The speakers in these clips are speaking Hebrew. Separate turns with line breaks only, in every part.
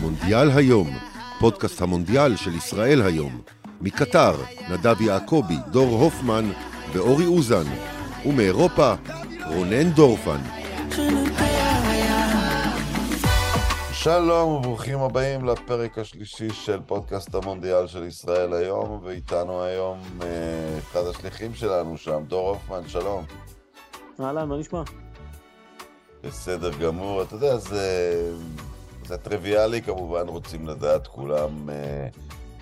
מונדיאל היום, פודקאסט המונדיאל של ישראל היום. מקטר, נדב יעקבי, דור הופמן ואורי אוזן. ומאירופה, רונן דורפן.
שלום וברוכים הבאים לפרק השלישי של פודקאסט המונדיאל של ישראל היום, ואיתנו היום אה, אחד השליחים שלנו שם, דור הופמן, שלום.
אהלן, מה נשמע?
בסדר גמור, אתה יודע, זה, זה טריוויאלי כמובן, רוצים לדעת כולם אה,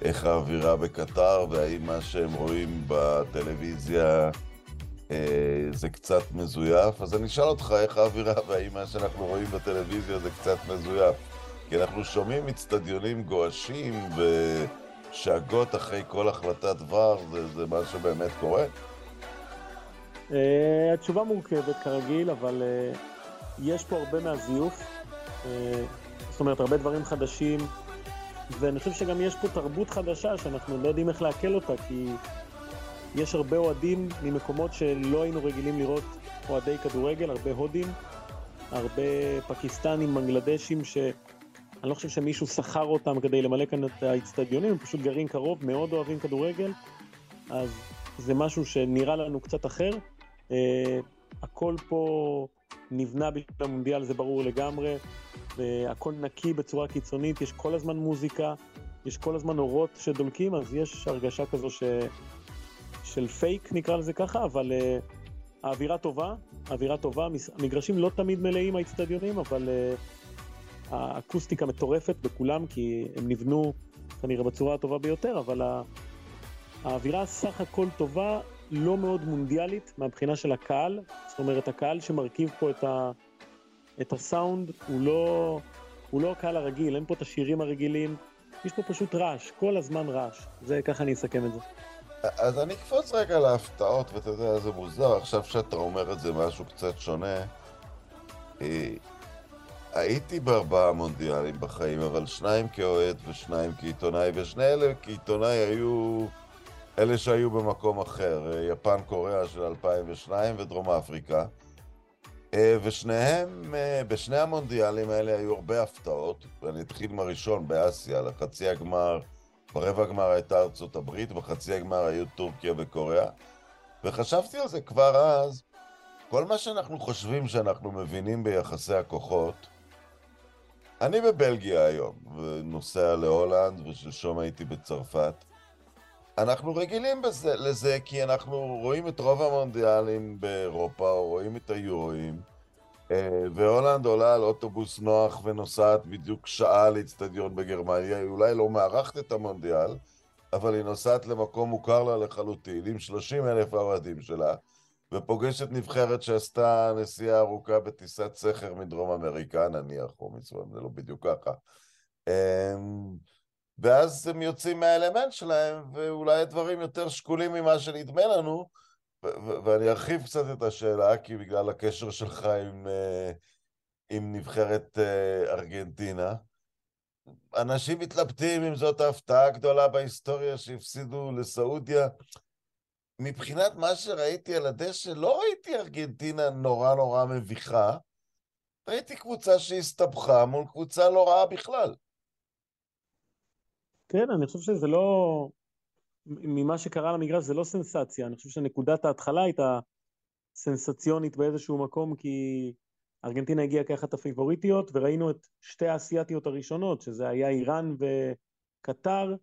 איך האווירה בקטר, והאם מה שהם רואים בטלוויזיה אה, זה קצת מזויף. אז אני אשאל אותך איך האווירה, והאם מה שאנחנו רואים בטלוויזיה זה קצת מזויף. כי אנחנו שומעים אצטדיונים גועשים ושאגות אחרי כל החלטת דבר, זה, זה מה שבאמת קורה?
Uh, התשובה מורכבת כרגיל, אבל uh, יש פה הרבה מהזיוף. Uh, זאת אומרת, הרבה דברים חדשים, ואני חושב שגם יש פה תרבות חדשה שאנחנו לא יודעים איך לעכל אותה, כי יש הרבה אוהדים ממקומות שלא היינו רגילים לראות אוהדי כדורגל, הרבה הודים, הרבה פקיסטנים, מנגלדשים, ש... אני לא חושב שמישהו שכר אותם כדי למלא כאן את האיצטדיונים, הם פשוט גרים קרוב, מאוד אוהבים כדורגל, אז זה משהו שנראה לנו קצת אחר. Uh, הכל פה נבנה בשביל המונדיאל, זה ברור לגמרי, והכל נקי בצורה קיצונית, יש כל הזמן מוזיקה, יש כל הזמן אורות שדולקים, אז יש הרגשה כזו ש... של פייק, נקרא לזה ככה, אבל uh, האווירה טובה, האווירה טובה, המגרשים לא תמיד מלאים האיצטדיונים, אבל... Uh, האקוסטיקה מטורפת בכולם, כי הם נבנו כנראה בצורה הטובה ביותר, אבל האווירה סך הכל טובה, לא מאוד מונדיאלית מהבחינה של הקהל. זאת אומרת, הקהל שמרכיב פה את, ה, את הסאונד הוא לא, הוא לא הקהל הרגיל, אין פה את השירים הרגילים, יש פה פשוט רעש, כל הזמן רעש. זה, ככה אני אסכם את זה.
אז אני אקפוץ רגע להפתעות, ואתה יודע, זה מוזר, עכשיו שאתה אומר את זה משהו קצת שונה. אה, הייתי בארבעה מונדיאלים בחיים, אבל שניים כאוהד ושניים כעיתונאי, ושני אלה כעיתונאי היו אלה שהיו במקום אחר, יפן קוריאה של 2002 ודרום אפריקה. אה, ושניהם, אה, בשני המונדיאלים האלה היו הרבה הפתעות. ואני אתחיל מהראשון באסיה, לחצי הגמר, ברבע הגמר הייתה ארצות הברית, בחצי הגמר היו טורקיה וקוריאה. וחשבתי על זה כבר אז, כל מה שאנחנו חושבים שאנחנו מבינים ביחסי הכוחות, אני בבלגיה היום, ונוסע להולנד, ושלשום הייתי בצרפת. אנחנו רגילים בזה, לזה כי אנחנו רואים את רוב המונדיאלים באירופה, או רואים את היורואים, אה, והולנד עולה על אוטובוס נוח ונוסעת בדיוק שעה לאצטדיון בגרמניה, היא אולי לא מארחת את המונדיאל, אבל היא נוסעת למקום מוכר לה לחלוטין, עם 30 אלף האוהדים שלה, ופוגשת נבחרת שעשתה נסיעה ארוכה בטיסת סכר מדרום אמריקה, נניח, או מצוין, זה לא בדיוק ככה. ואז הם יוצאים מהאלמנט שלהם, ואולי הדברים יותר שקולים ממה שנדמה לנו, ואני ארחיב קצת את השאלה, כי בגלל הקשר שלך עם, אה, עם נבחרת אה, ארגנטינה, אנשים מתלבטים אם זאת ההפתעה הגדולה בהיסטוריה שהפסידו לסעודיה. מבחינת מה שראיתי על הדשא, לא ראיתי ארגנטינה נורא נורא מביכה. ראיתי קבוצה שהסתבכה מול קבוצה לא רעה בכלל.
כן, אני חושב שזה לא... ממה שקרה למגרש זה לא סנסציה, אני חושב שנקודת ההתחלה הייתה סנסציונית באיזשהו מקום, כי ארגנטינה הגיעה כאחת הפיבוריטיות, וראינו את שתי האסייתיות הראשונות, שזה היה איראן וקטר,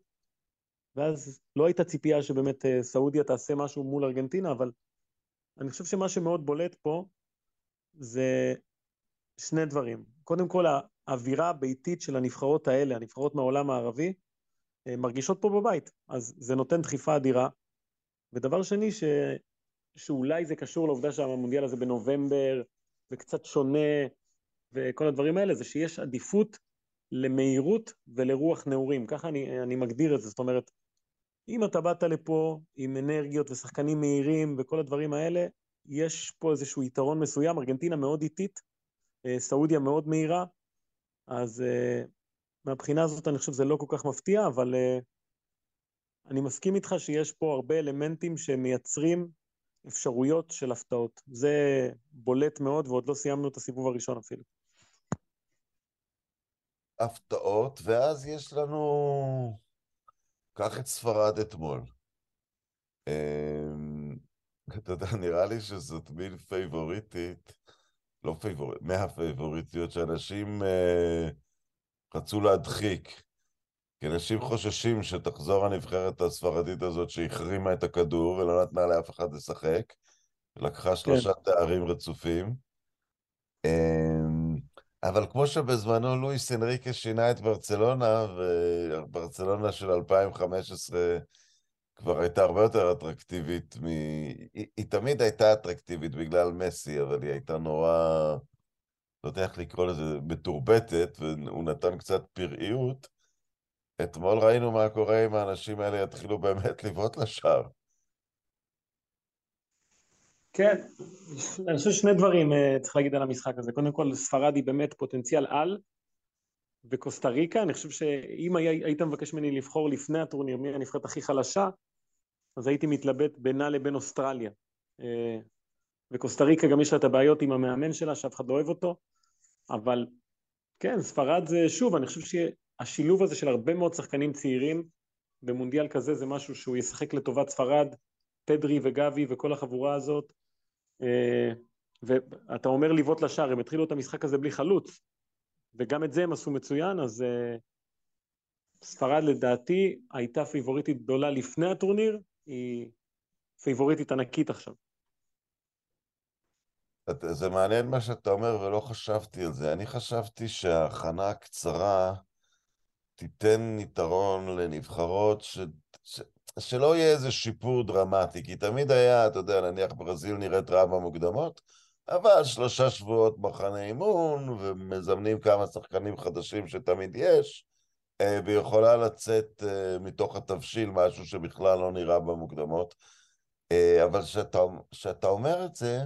ואז לא הייתה ציפייה שבאמת אה, סעודיה תעשה משהו מול ארגנטינה, אבל אני חושב שמה שמאוד בולט פה זה שני דברים. קודם כל, האווירה הביתית של הנבחרות האלה, הנבחרות מהעולם הערבי, מרגישות פה בבית, אז זה נותן דחיפה אדירה. ודבר שני, ש... שאולי זה קשור לעובדה שהמונדיאל הזה בנובמבר, וקצת שונה, וכל הדברים האלה, זה שיש עדיפות למהירות ולרוח נעורים. ככה אני, אני מגדיר את זה, זאת אומרת, אם אתה באת לפה עם אנרגיות ושחקנים מהירים וכל הדברים האלה, יש פה איזשהו יתרון מסוים, ארגנטינה מאוד איטית, אה, סעודיה מאוד מהירה, אז uh, מהבחינה הזאת אני חושב שזה לא כל כך מפתיע, אבל uh, אני מסכים איתך שיש פה הרבה אלמנטים שמייצרים אפשרויות של הפתעות. זה בולט מאוד, ועוד לא סיימנו את הסיבוב הראשון אפילו.
הפתעות, ואז יש לנו... קח את ספרד אתמול. אמ, אתה יודע, נראה לי שזאת מין פייבוריטית, לא פייבוריטית, מהפייבוריטיות שאנשים אה, רצו להדחיק. כי אנשים חוששים שתחזור הנבחרת הספרדית הזאת שהחרימה את הכדור ולא נתנה לאף אחד לשחק. לקחה שלושה כן. תארים רצופים. אמ, אבל כמו שבזמנו לואיס אנריקה שינה את ברצלונה, וברצלונה של 2015 כבר הייתה הרבה יותר אטרקטיבית מ... היא, היא תמיד הייתה אטרקטיבית בגלל מסי, אבל היא הייתה נורא, לא יודע איך לקרוא לזה, מתורבתת, והוא נתן קצת פראיות. אתמול ראינו מה קורה אם האנשים האלה יתחילו באמת לבעוט לשער.
כן, אני חושב שני דברים אה, צריך להגיד על המשחק הזה. קודם כל, ספרד היא באמת פוטנציאל על, וקוסטה ריקה, אני חושב שאם היית מבקש ממני לבחור לפני הטורניר מי הנבחרת הכי חלשה, אז הייתי מתלבט בינה לבין אוסטרליה. וקוסטה ריקה גם יש לה את הבעיות עם המאמן שלה, שאף אחד לא אוהב אותו, אבל כן, ספרד זה, שוב, אני חושב שהשילוב הזה של הרבה מאוד שחקנים צעירים במונדיאל כזה זה משהו שהוא ישחק לטובת ספרד, פדרי וגבי וכל החבורה הזאת, אה, ואתה אומר לבעוט לשער, הם התחילו את המשחק הזה בלי חלוץ, וגם את זה הם עשו מצוין, אז אה, ספרד לדעתי הייתה פיבוריטית גדולה לפני הטורניר, היא פיבוריטית ענקית עכשיו.
זה מעניין מה שאתה אומר ולא חשבתי על זה. אני חשבתי שההכנה הקצרה תיתן יתרון לנבחרות ש... ש... שלא יהיה איזה שיפור דרמטי, כי תמיד היה, אתה יודע, נניח ברזיל נראית רעה במוקדמות, אבל שלושה שבועות מחנה אימון, ומזמנים כמה שחקנים חדשים שתמיד יש, אה, ויכולה לצאת אה, מתוך התבשיל משהו שבכלל לא נראה במוקדמות. אה, אבל כשאתה אומר את זה,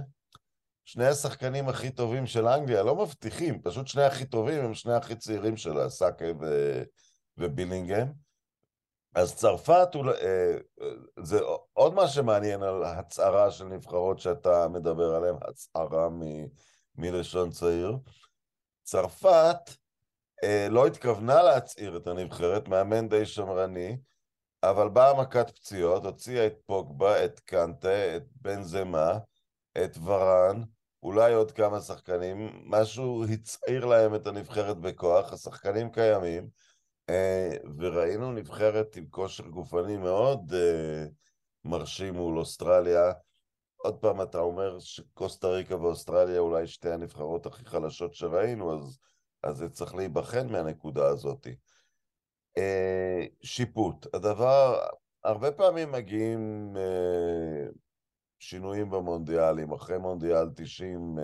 שני השחקנים הכי טובים של אנגליה לא מבטיחים, פשוט שני הכי טובים הם שני הכי צעירים שלה, סאקה ו... ובילינגהם. אז צרפת, אה, זה עוד מה שמעניין על הצהרה של נבחרות שאתה מדבר עליהן, הצהרה מ, מלשון צעיר. צרפת אה, לא התכוונה להצעיר את הנבחרת, מאמן די שמרני, אבל באה מכת פציעות, הוציאה את פוגבה, את קנטה, את בן זמה, את ורן, אולי עוד כמה שחקנים, משהו הצעיר להם את הנבחרת בכוח, השחקנים קיימים, אה, וראינו נבחרת עם כושר גופני מאוד אה, מרשים מול אוסטרליה. עוד פעם, אתה אומר שקוסטה ריקה ואוסטרליה אולי שתי הנבחרות הכי חלשות שראינו, אז, אז זה צריך להיבחן מהנקודה הזאת. אה, שיפוט. הדבר, הרבה פעמים מגיעים שינויים במונדיאלים. אחרי מונדיאל 90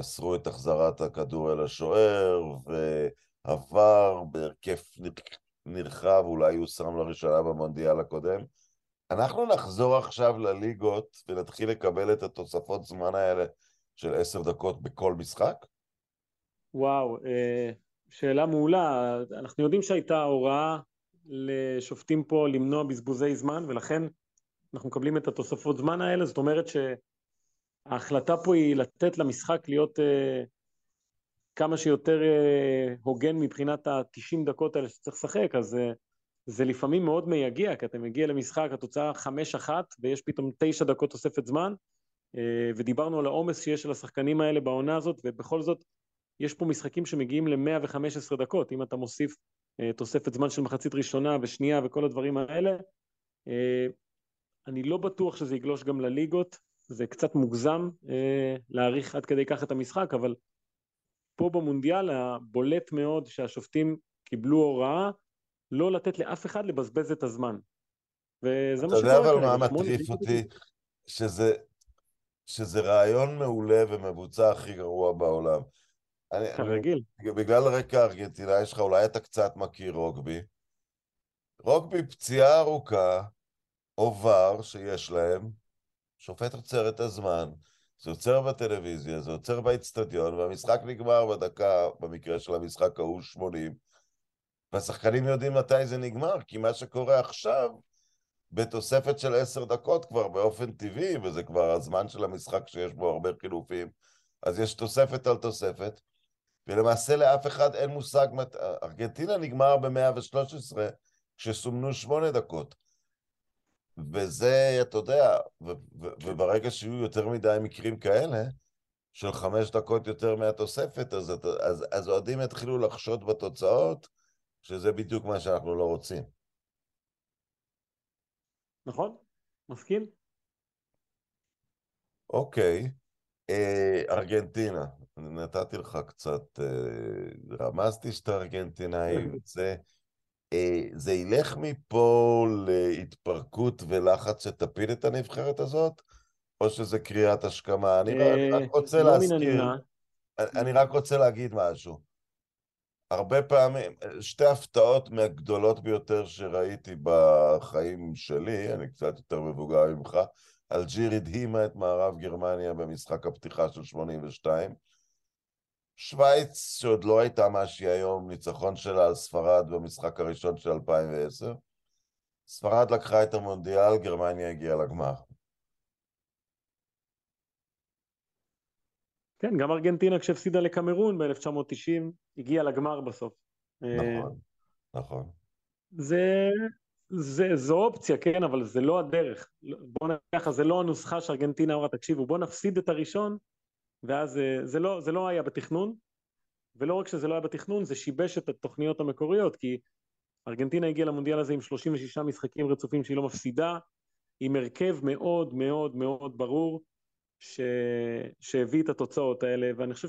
אסרו את החזרת הכדור אל השוער, ו... עבר בהרכב נרחב, אולי יושם לראשונה במונדיאל הקודם. אנחנו נחזור עכשיו לליגות ונתחיל לקבל את התוספות זמן האלה של עשר דקות בכל משחק?
וואו, אה, שאלה מעולה. אנחנו יודעים שהייתה הוראה לשופטים פה למנוע בזבוזי זמן, ולכן אנחנו מקבלים את התוספות זמן האלה. זאת אומרת שההחלטה פה היא לתת למשחק להיות אה, כמה שיותר אה, הוגן מבחינת ה-90 דקות האלה שצריך לשחק, אז אה, זה לפעמים מאוד מייגע, כי אתה מגיע למשחק, התוצאה 5-1, ויש פתאום 9 דקות תוספת זמן, אה, ודיברנו על העומס שיש על השחקנים האלה בעונה הזאת, ובכל זאת, יש פה משחקים שמגיעים ל-115 דקות, אם אתה מוסיף תוספת זמן של מחצית ראשונה ושנייה וכל הדברים האלה. אני לא בטוח שזה יגלוש גם לליגות, זה קצת מוגזם להעריך עד כדי כך את המשחק, אבל פה במונדיאל הבולט מאוד שהשופטים קיבלו הוראה לא לתת לאף אחד לבזבז את הזמן.
וזה מה שקורה. אתה יודע אבל מה מטריף אותי? שזה, שזה רעיון מעולה ומבוצע הכי גרוע בעולם.
כרגיל.
בגלל רקע ארגנטינה יש לך, אולי אתה קצת מכיר רוגבי. רוגבי פציעה ארוכה, עובר שיש להם, שופט עוצר את הזמן, זה עוצר בטלוויזיה, זה עוצר באצטדיון, והמשחק נגמר בדקה, במקרה של המשחק ההוא 80, והשחקנים יודעים מתי זה נגמר, כי מה שקורה עכשיו, בתוספת של עשר דקות כבר באופן טבעי, וזה כבר הזמן של המשחק שיש בו הרבה חילופים, אז יש תוספת על תוספת. ולמעשה לאף אחד אין מושג. ארגנטינה נגמר ב-113 כשסומנו שמונה דקות. וזה, אתה יודע, ו- ו- וברגע שיהיו יותר מדי מקרים כאלה, של חמש דקות יותר מהתוספת, אז, אז, אז אוהדים יתחילו לחשוד בתוצאות, שזה בדיוק מה שאנחנו לא רוצים.
נכון, מסכים.
אוקיי, אה, ארגנטינה, נתתי לך קצת, אה, רמזתי שאתה ארגנטינאי, וזה, אה, זה ילך מפה להתפרקות ולחץ שתפיל את הנבחרת הזאת, או שזה קריאת השכמה? אני
אה,
רק רוצה
לא
להזכיר. אני רק רוצה להגיד משהו. הרבה פעמים, שתי הפתעות מהגדולות ביותר שראיתי בחיים שלי, אני קצת יותר מבוגר ממך, אלג'יר הדהימה את מערב גרמניה במשחק הפתיחה של 82. שווייץ, שעוד לא הייתה מה שהיא היום, ניצחון שלה על ספרד במשחק הראשון של 2010. ספרד לקחה את המונדיאל, גרמניה הגיעה לגמר.
כן, גם ארגנטינה כשהפסידה לקמרון ב-1990, הגיעה לגמר בסוף.
נכון, נכון.
זה, זה, זו אופציה, כן, אבל זה לא הדרך. בוא נגיד ככה, זה לא הנוסחה שארגנטינה אמרה, תקשיבו, בוא נפסיד את הראשון, ואז אה, זה לא, זה לא היה בתכנון, ולא רק שזה לא היה בתכנון, זה שיבש את התוכניות המקוריות, כי ארגנטינה הגיעה למונדיאל הזה עם 36 משחקים רצופים שהיא לא מפסידה, עם הרכב מאוד מאוד מאוד ברור, ש... שהביא את התוצאות האלה, ואני חושב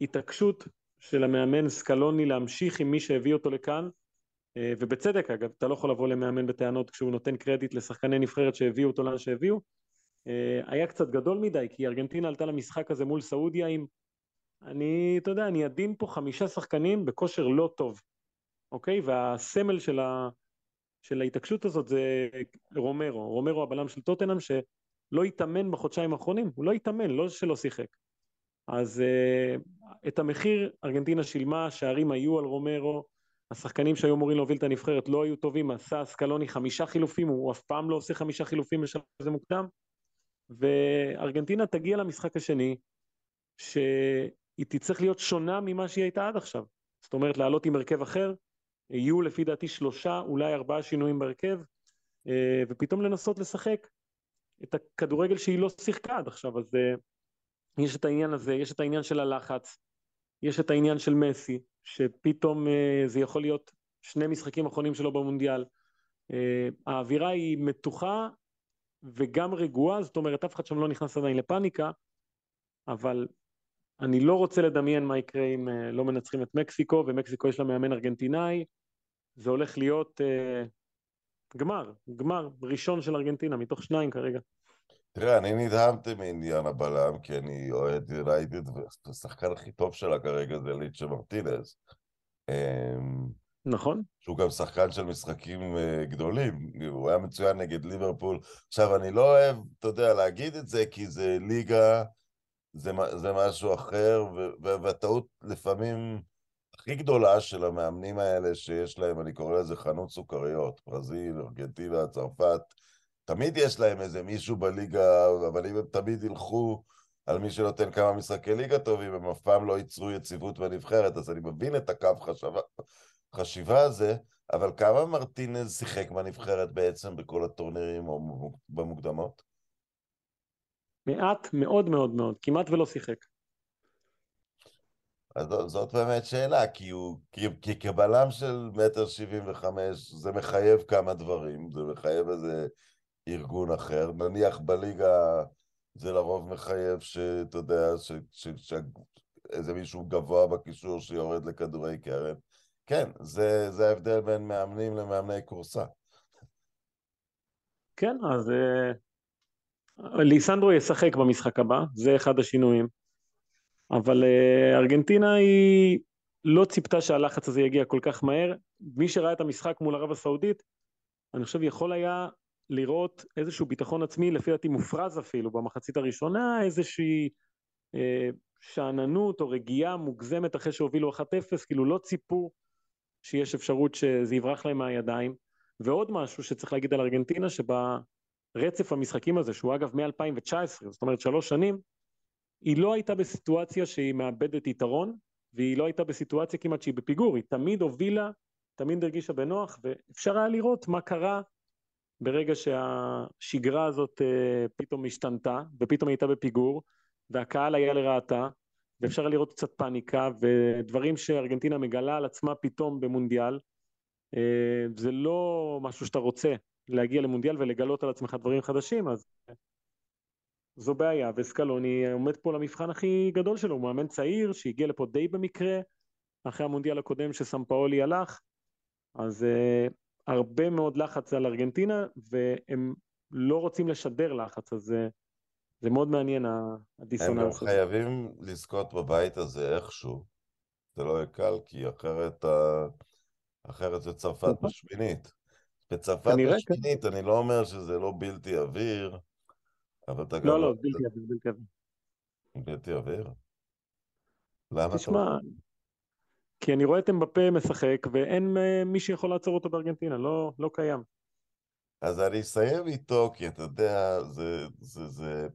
שההתעקשות של המאמן סקלוני להמשיך עם מי שהביא אותו לכאן, אה, ובצדק אגב, אתה לא יכול לבוא למאמן בטענות כשהוא נותן קרדיט לשחקני נבחרת שהביאו אותו לאן שהביאו, היה קצת גדול מדי, כי ארגנטינה עלתה למשחק הזה מול סעודיה עם, אני, אתה יודע, אני עדין פה חמישה שחקנים בכושר לא טוב, אוקיי? והסמל של, ה, של ההתעקשות הזאת זה רומרו, רומרו הבלם של טוטנאם, שלא התאמן בחודשיים האחרונים, הוא לא התאמן, לא שלא שיחק. אז uh, את המחיר ארגנטינה שילמה, שערים היו על רומרו, השחקנים שהיו אמורים להוביל את הנבחרת לא היו טובים, עשה סקלוני חמישה חילופים, הוא אף פעם לא עושה חמישה חילופים בשלב הזה מוקדם, וארגנטינה תגיע למשחק השני, שהיא תצטרך להיות שונה ממה שהיא הייתה עד עכשיו. זאת אומרת, לעלות עם הרכב אחר, יהיו לפי דעתי שלושה, אולי ארבעה שינויים בהרכב, אה, ופתאום לנסות לשחק את הכדורגל שהיא לא שיחקה עד עכשיו, אז אה, יש את העניין הזה, יש את העניין של הלחץ, יש את העניין של מסי, שפתאום אה, זה יכול להיות שני משחקים אחרונים שלו במונדיאל. האווירה היא מתוחה וגם רגועה, זאת אומרת, אף אחד שם לא נכנס עדיין לפאניקה, אבל אני לא רוצה לדמיין מה יקרה אם לא מנצחים את מקסיקו, ומקסיקו יש לה מאמן ארגנטינאי, זה הולך להיות uh, גמר, גמר ראשון של ארגנטינה, מתוך שניים כרגע.
תראה, אני נדהמתי מעניין הבלם, כי אני אוהד יונייטד, והשחקן הכי טוב שלה כרגע זה ליצ'ה מרטינז.
נכון.
שהוא גם שחקן של משחקים אה, גדולים, הוא היה מצוין נגד ליברפול. עכשיו, אני לא אוהב, אתה יודע, להגיד את זה, כי זה ליגה, זה, זה משהו אחר, והטעות לפעמים... הכי גדולה של המאמנים האלה שיש להם, אני קורא לזה חנות סוכריות, ברזיל, ארגנטינה, צרפת, תמיד יש להם איזה מישהו בליגה, אבל אם הם תמיד ילכו על מי שנותן כמה משחקי ליגה טובים, הם אף פעם לא ייצרו יציבות בנבחרת, אז אני מבין את הקו חשבה, חשיבה הזה, אבל כמה מרטינז שיחק בנבחרת בעצם בכל הטורנירים או במוקדמות?
מעט מאוד מאוד מאוד, כמעט ולא שיחק.
אז זאת באמת שאלה, כי, הוא, כי, כי כבלם של מטר שבעים וחמש זה מחייב כמה דברים, זה מחייב איזה ארגון אחר, נניח בליגה זה לרוב מחייב שאתה יודע, שאיזה מישהו גבוה בקישור שיורד לכדורי קרן. כן, זה, זה ההבדל בין מאמנים למאמני כורסה.
כן, אז uh, ליסנדרו ישחק במשחק הבא, זה אחד השינויים. אבל uh, ארגנטינה היא לא ציפתה שהלחץ הזה יגיע כל כך מהר. מי שראה את המשחק מול ערב הסעודית, אני חושב יכול היה לראות איזשהו ביטחון עצמי, לפי דעתי מופרז אפילו, במחצית הראשונה, איזושהי אה, שאננות או רגיעה מוגזמת אחרי שהובילו 1-0, כאילו לא ציפו שיש אפשרות שזה יברח להם מהידיים. ועוד משהו שצריך להגיד על ארגנטינה, שברצף המשחקים הזה, שהוא אגב מ-2019, זאת אומרת שלוש שנים, היא לא הייתה בסיטואציה שהיא מאבדת יתרון, והיא לא הייתה בסיטואציה כמעט שהיא בפיגור, היא תמיד הובילה, תמיד הרגישה בנוח, ואפשר היה לראות מה קרה ברגע שהשגרה הזאת אה, פתאום השתנתה, ופתאום הייתה בפיגור, והקהל היה לרעתה, ואפשר לראות קצת פאניקה, ודברים שארגנטינה מגלה על עצמה פתאום במונדיאל. אה, זה לא משהו שאתה רוצה להגיע למונדיאל ולגלות על עצמך דברים חדשים, אז זו בעיה, וסקלוני עומד פה למבחן הכי גדול שלו, הוא מאמן צעיר שהגיע לפה די במקרה, אחרי המונדיאל הקודם שסמפאולי הלך, אז uh, הרבה מאוד לחץ על ארגנטינה, והם לא רוצים לשדר לחץ, אז uh, זה מאוד מעניין הדיסוננס
הזה. הם חייבים לזכות בבית הזה איכשהו, זה לא יהיה קל, כי אחרת. אחרת זה צרפת נכון. בשמינית. בצרפת. בשמינית, אני לא אומר שזה לא בלתי עביר, אבל אתה
גם... לא, לא, בלתי עביר, בלתי עביר.
בלתי עביר? למה.
תשמע, כי אני רואה את אמבפה משחק, ואין אה, מי שיכול לעצור אותו בארגנטינה, לא, לא קיים.
אז אני אסיים איתו, כי אתה יודע, זה... זה, זה...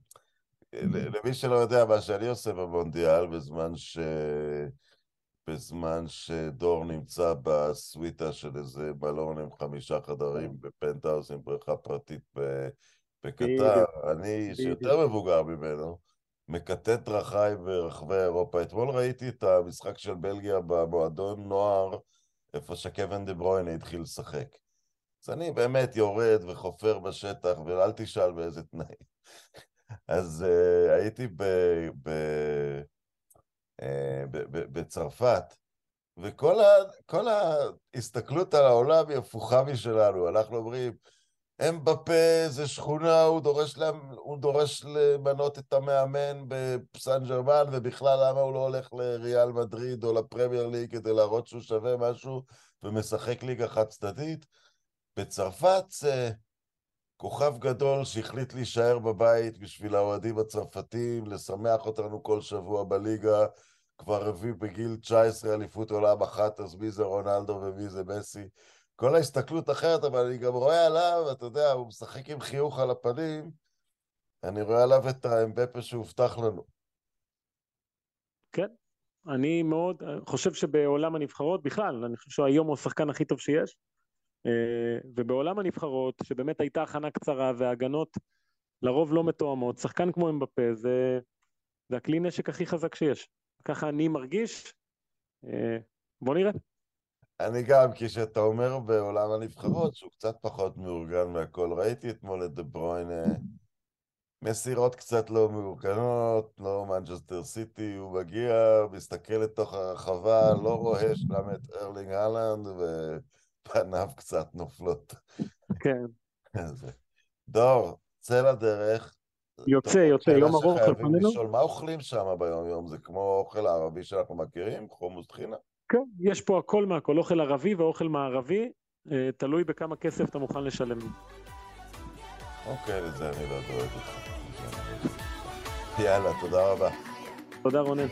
למי שלא יודע מה שאני עושה במונדיאל, בזמן ש... בזמן שדור נמצא בסוויטה של איזה מלון עם חמישה חדרים בפנטהאוס עם בריכה פרטית בקטר, אני, שיותר מבוגר ממנו, מקטט דרכיי ברחבי אירופה. אתמול ראיתי את המשחק של בלגיה במועדון נוער, איפה שקווין דה ברוינה התחיל לשחק. אז אני באמת יורד וחופר בשטח, ואל תשאל באיזה תנאים. אז uh, הייתי ב, ב, uh, ב, ב, בצרפת, וכל ה, ההסתכלות על העולם היא הפוכה משלנו. אנחנו אומרים, אמבפה זה שכונה, הוא דורש, לה, הוא דורש למנות את המאמן בסן ג'רמן, ובכלל למה הוא לא הולך לריאל מדריד או לפרמייר ליג כדי להראות שהוא שווה משהו ומשחק ליגה חד צדדית. בצרפת זה כוכב גדול שהחליט להישאר בבית בשביל האוהדים הצרפתים, לשמח אותנו כל שבוע בליגה, כבר הביא בגיל 19 אליפות עולם אחת, אז מי זה רונלדו ומי זה מסי. כל ההסתכלות אחרת, אבל אני גם רואה עליו, אתה יודע, הוא משחק עם חיוך על הפנים, אני רואה עליו את האמבפה שהובטח לנו.
כן, אני מאוד חושב שבעולם הנבחרות, בכלל, אני חושב שהיום הוא השחקן הכי טוב שיש, ובעולם הנבחרות, שבאמת הייתה הכנה קצרה והגנות לרוב לא מתואמות, שחקן כמו אמבפה זה, זה הכלי נשק הכי חזק שיש. ככה אני מרגיש, אה, בוא נראה.
אני גם, כשאתה אומר בעולם הנבחרות שהוא קצת פחות מאורגן מהכל, ראיתי אתמול את דה ברוינה, מסירות קצת לא מאורגנות, לא מנג'סטר סיטי, הוא מגיע, מסתכל לתוך הרחבה, לא רואה שם את ארלינג הולאנד, ופניו קצת נופלות.
כן.
דור, צא לדרך.
יוצא, יוצא, יום ארוך לפנינו.
מה אוכלים שם ביום יום? זה כמו אוכל הערבי שאנחנו מכירים? חומוס טחינה?
כן, יש פה הכל מהכל, אוכל ערבי ואוכל מערבי, אה, תלוי בכמה כסף אתה מוכן לשלם.
אוקיי, לזה אני לא דואג אותך. יאללה, תודה רבה.
תודה רונן.